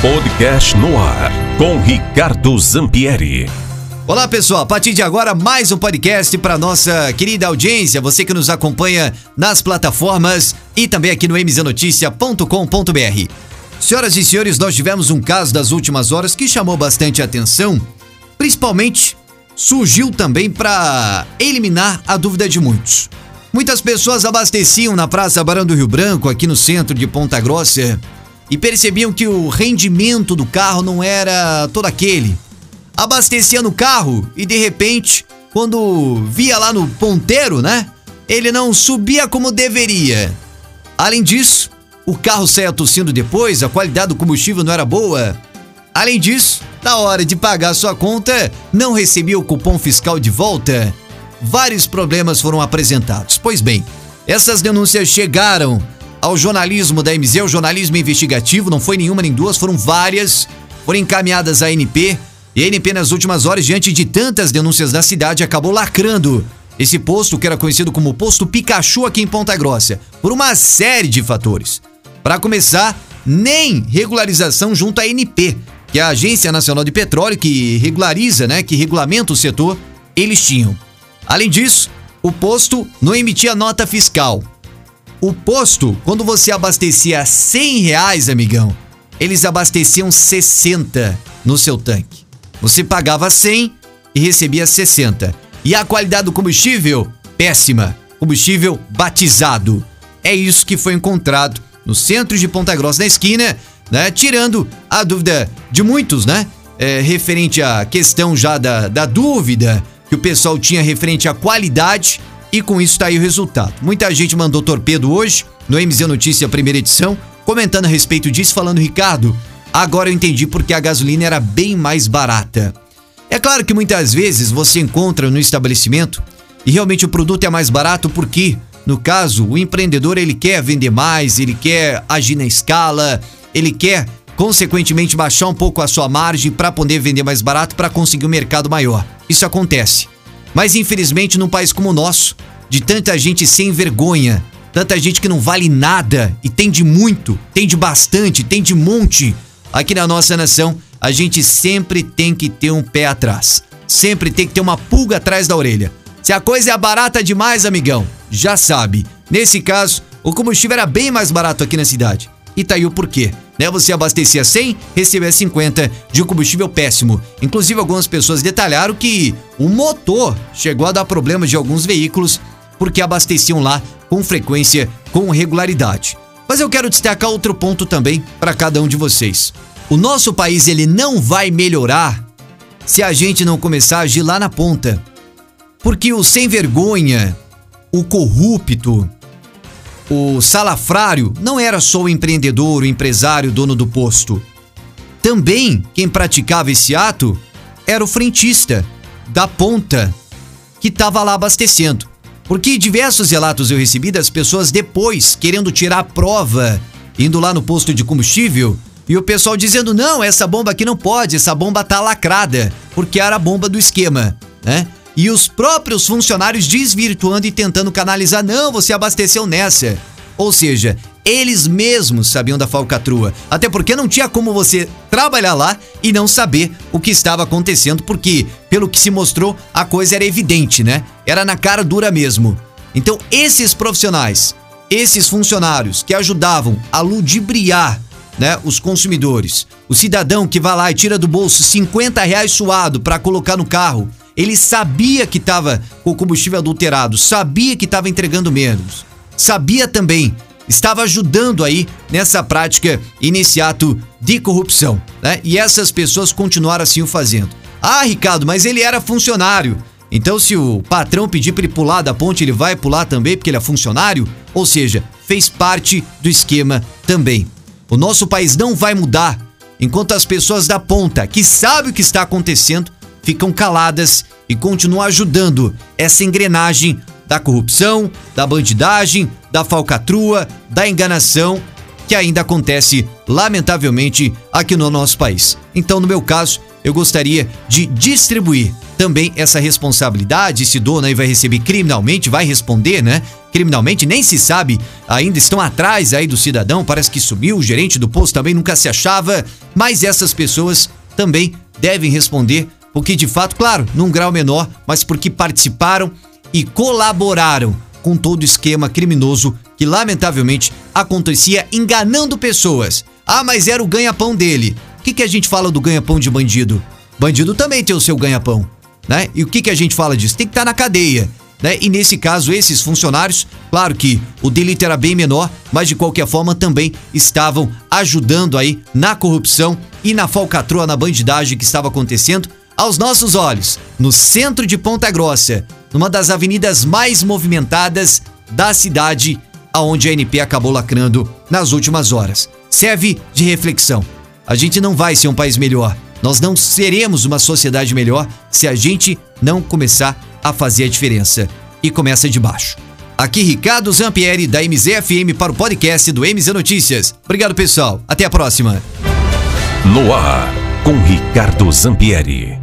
Podcast no ar com Ricardo Zampieri. Olá pessoal, a partir de agora mais um podcast para nossa querida audiência, você que nos acompanha nas plataformas e também aqui no mznoticia.com.br. Senhoras e senhores, nós tivemos um caso das últimas horas que chamou bastante atenção, principalmente surgiu também para eliminar a dúvida de muitos. Muitas pessoas abasteciam na Praça Barão do Rio Branco, aqui no centro de Ponta Grossa, e percebiam que o rendimento do carro não era todo aquele. Abastecia no carro e de repente, quando via lá no ponteiro, né? Ele não subia como deveria. Além disso, o carro saía tossindo depois, a qualidade do combustível não era boa. Além disso, na hora de pagar sua conta, não recebia o cupom fiscal de volta. Vários problemas foram apresentados. Pois bem, essas denúncias chegaram ao jornalismo da MZ, o jornalismo investigativo, não foi nenhuma nem duas, foram várias, foram encaminhadas à ANP. E a ANP, nas últimas horas, diante de tantas denúncias da cidade, acabou lacrando esse posto, que era conhecido como posto Pikachu aqui em Ponta Grossa, por uma série de fatores. Para começar, nem regularização junto à ANP, que é a Agência Nacional de Petróleo, que regulariza, né, que regulamenta o setor, eles tinham. Além disso, o posto não emitia nota fiscal. O posto, quando você abastecia 100 reais, amigão, eles abasteciam 60 no seu tanque. Você pagava 100 e recebia 60. E a qualidade do combustível? Péssima. Combustível batizado. É isso que foi encontrado no centro de Ponta Grossa, na esquina, né? Tirando a dúvida de muitos, né? É, referente à questão já da, da dúvida que o pessoal tinha referente à qualidade e com isso tá aí o resultado. Muita gente mandou torpedo hoje no MZ Notícia primeira edição, comentando a respeito disso, falando, Ricardo, agora eu entendi porque a gasolina era bem mais barata. É claro que muitas vezes você encontra no estabelecimento e realmente o produto é mais barato porque, no caso, o empreendedor ele quer vender mais, ele quer agir na escala, ele quer consequentemente baixar um pouco a sua margem para poder vender mais barato para conseguir um mercado maior. Isso acontece. Mas infelizmente num país como o nosso, de tanta gente sem vergonha, tanta gente que não vale nada e tem de muito, tem de bastante, tem de monte, aqui na nossa nação, a gente sempre tem que ter um pé atrás. Sempre tem que ter uma pulga atrás da orelha. Se a coisa é barata demais, amigão, já sabe. Nesse caso, o combustível era bem mais barato aqui na cidade. E tá aí o porquê. Né? Você abastecia 100, recebia 50 de um combustível péssimo. Inclusive, algumas pessoas detalharam que o motor chegou a dar problemas de alguns veículos porque abasteciam lá com frequência, com regularidade. Mas eu quero destacar outro ponto também para cada um de vocês. O nosso país ele não vai melhorar se a gente não começar a agir lá na ponta. Porque o sem vergonha, o corrupto, o salafrário não era só o empreendedor, o empresário, dono do posto. Também quem praticava esse ato era o frentista da ponta que estava lá abastecendo. Porque diversos relatos eu recebi das pessoas depois querendo tirar a prova, indo lá no posto de combustível e o pessoal dizendo: "Não, essa bomba aqui não pode, essa bomba tá lacrada", porque era a bomba do esquema, né? E os próprios funcionários desvirtuando e tentando canalizar: "Não, você abasteceu nessa". Ou seja, eles mesmos sabiam da falcatrua. Até porque não tinha como você trabalhar lá e não saber o que estava acontecendo, porque, pelo que se mostrou, a coisa era evidente, né? Era na cara dura mesmo. Então, esses profissionais, esses funcionários que ajudavam a ludibriar né, os consumidores, o cidadão que vai lá e tira do bolso 50 reais suado para colocar no carro, ele sabia que estava com combustível adulterado, sabia que estava entregando menos, sabia também estava ajudando aí nessa prática e nesse ato de corrupção, né? E essas pessoas continuaram assim o fazendo. Ah, Ricardo, mas ele era funcionário. Então, se o patrão pedir para ele pular da ponte, ele vai pular também porque ele é funcionário? Ou seja, fez parte do esquema também. O nosso país não vai mudar enquanto as pessoas da ponta, que sabem o que está acontecendo, ficam caladas e continuam ajudando essa engrenagem da corrupção, da bandidagem, da falcatrua, da enganação que ainda acontece, lamentavelmente, aqui no nosso país. Então, no meu caso, eu gostaria de distribuir também essa responsabilidade. Esse dono aí vai receber criminalmente, vai responder, né? criminalmente, nem se sabe, ainda estão atrás aí do cidadão, parece que sumiu, o gerente do posto também nunca se achava, mas essas pessoas também devem responder, porque de fato, claro, num grau menor, mas porque participaram e colaboraram com todo o esquema criminoso que lamentavelmente acontecia enganando pessoas. Ah, mas era o ganha-pão dele. O que, que a gente fala do ganha-pão de bandido? Bandido também tem o seu ganha-pão, né? E o que, que a gente fala disso? Tem que estar tá na cadeia. Né? E nesse caso, esses funcionários, claro que o delito era bem menor, mas de qualquer forma também estavam ajudando aí na corrupção e na falcatrua, na bandidagem que estava acontecendo aos nossos olhos, no centro de Ponta Grossa, numa das avenidas mais movimentadas da cidade, aonde a NP acabou lacrando nas últimas horas. Serve de reflexão. A gente não vai ser um país melhor. Nós não seremos uma sociedade melhor se a gente não começar a fazer a diferença. E começa de baixo. Aqui Ricardo Zampieri da MZFM para o podcast do MZ Notícias. Obrigado, pessoal. Até a próxima. No ar com Ricardo Zampieri.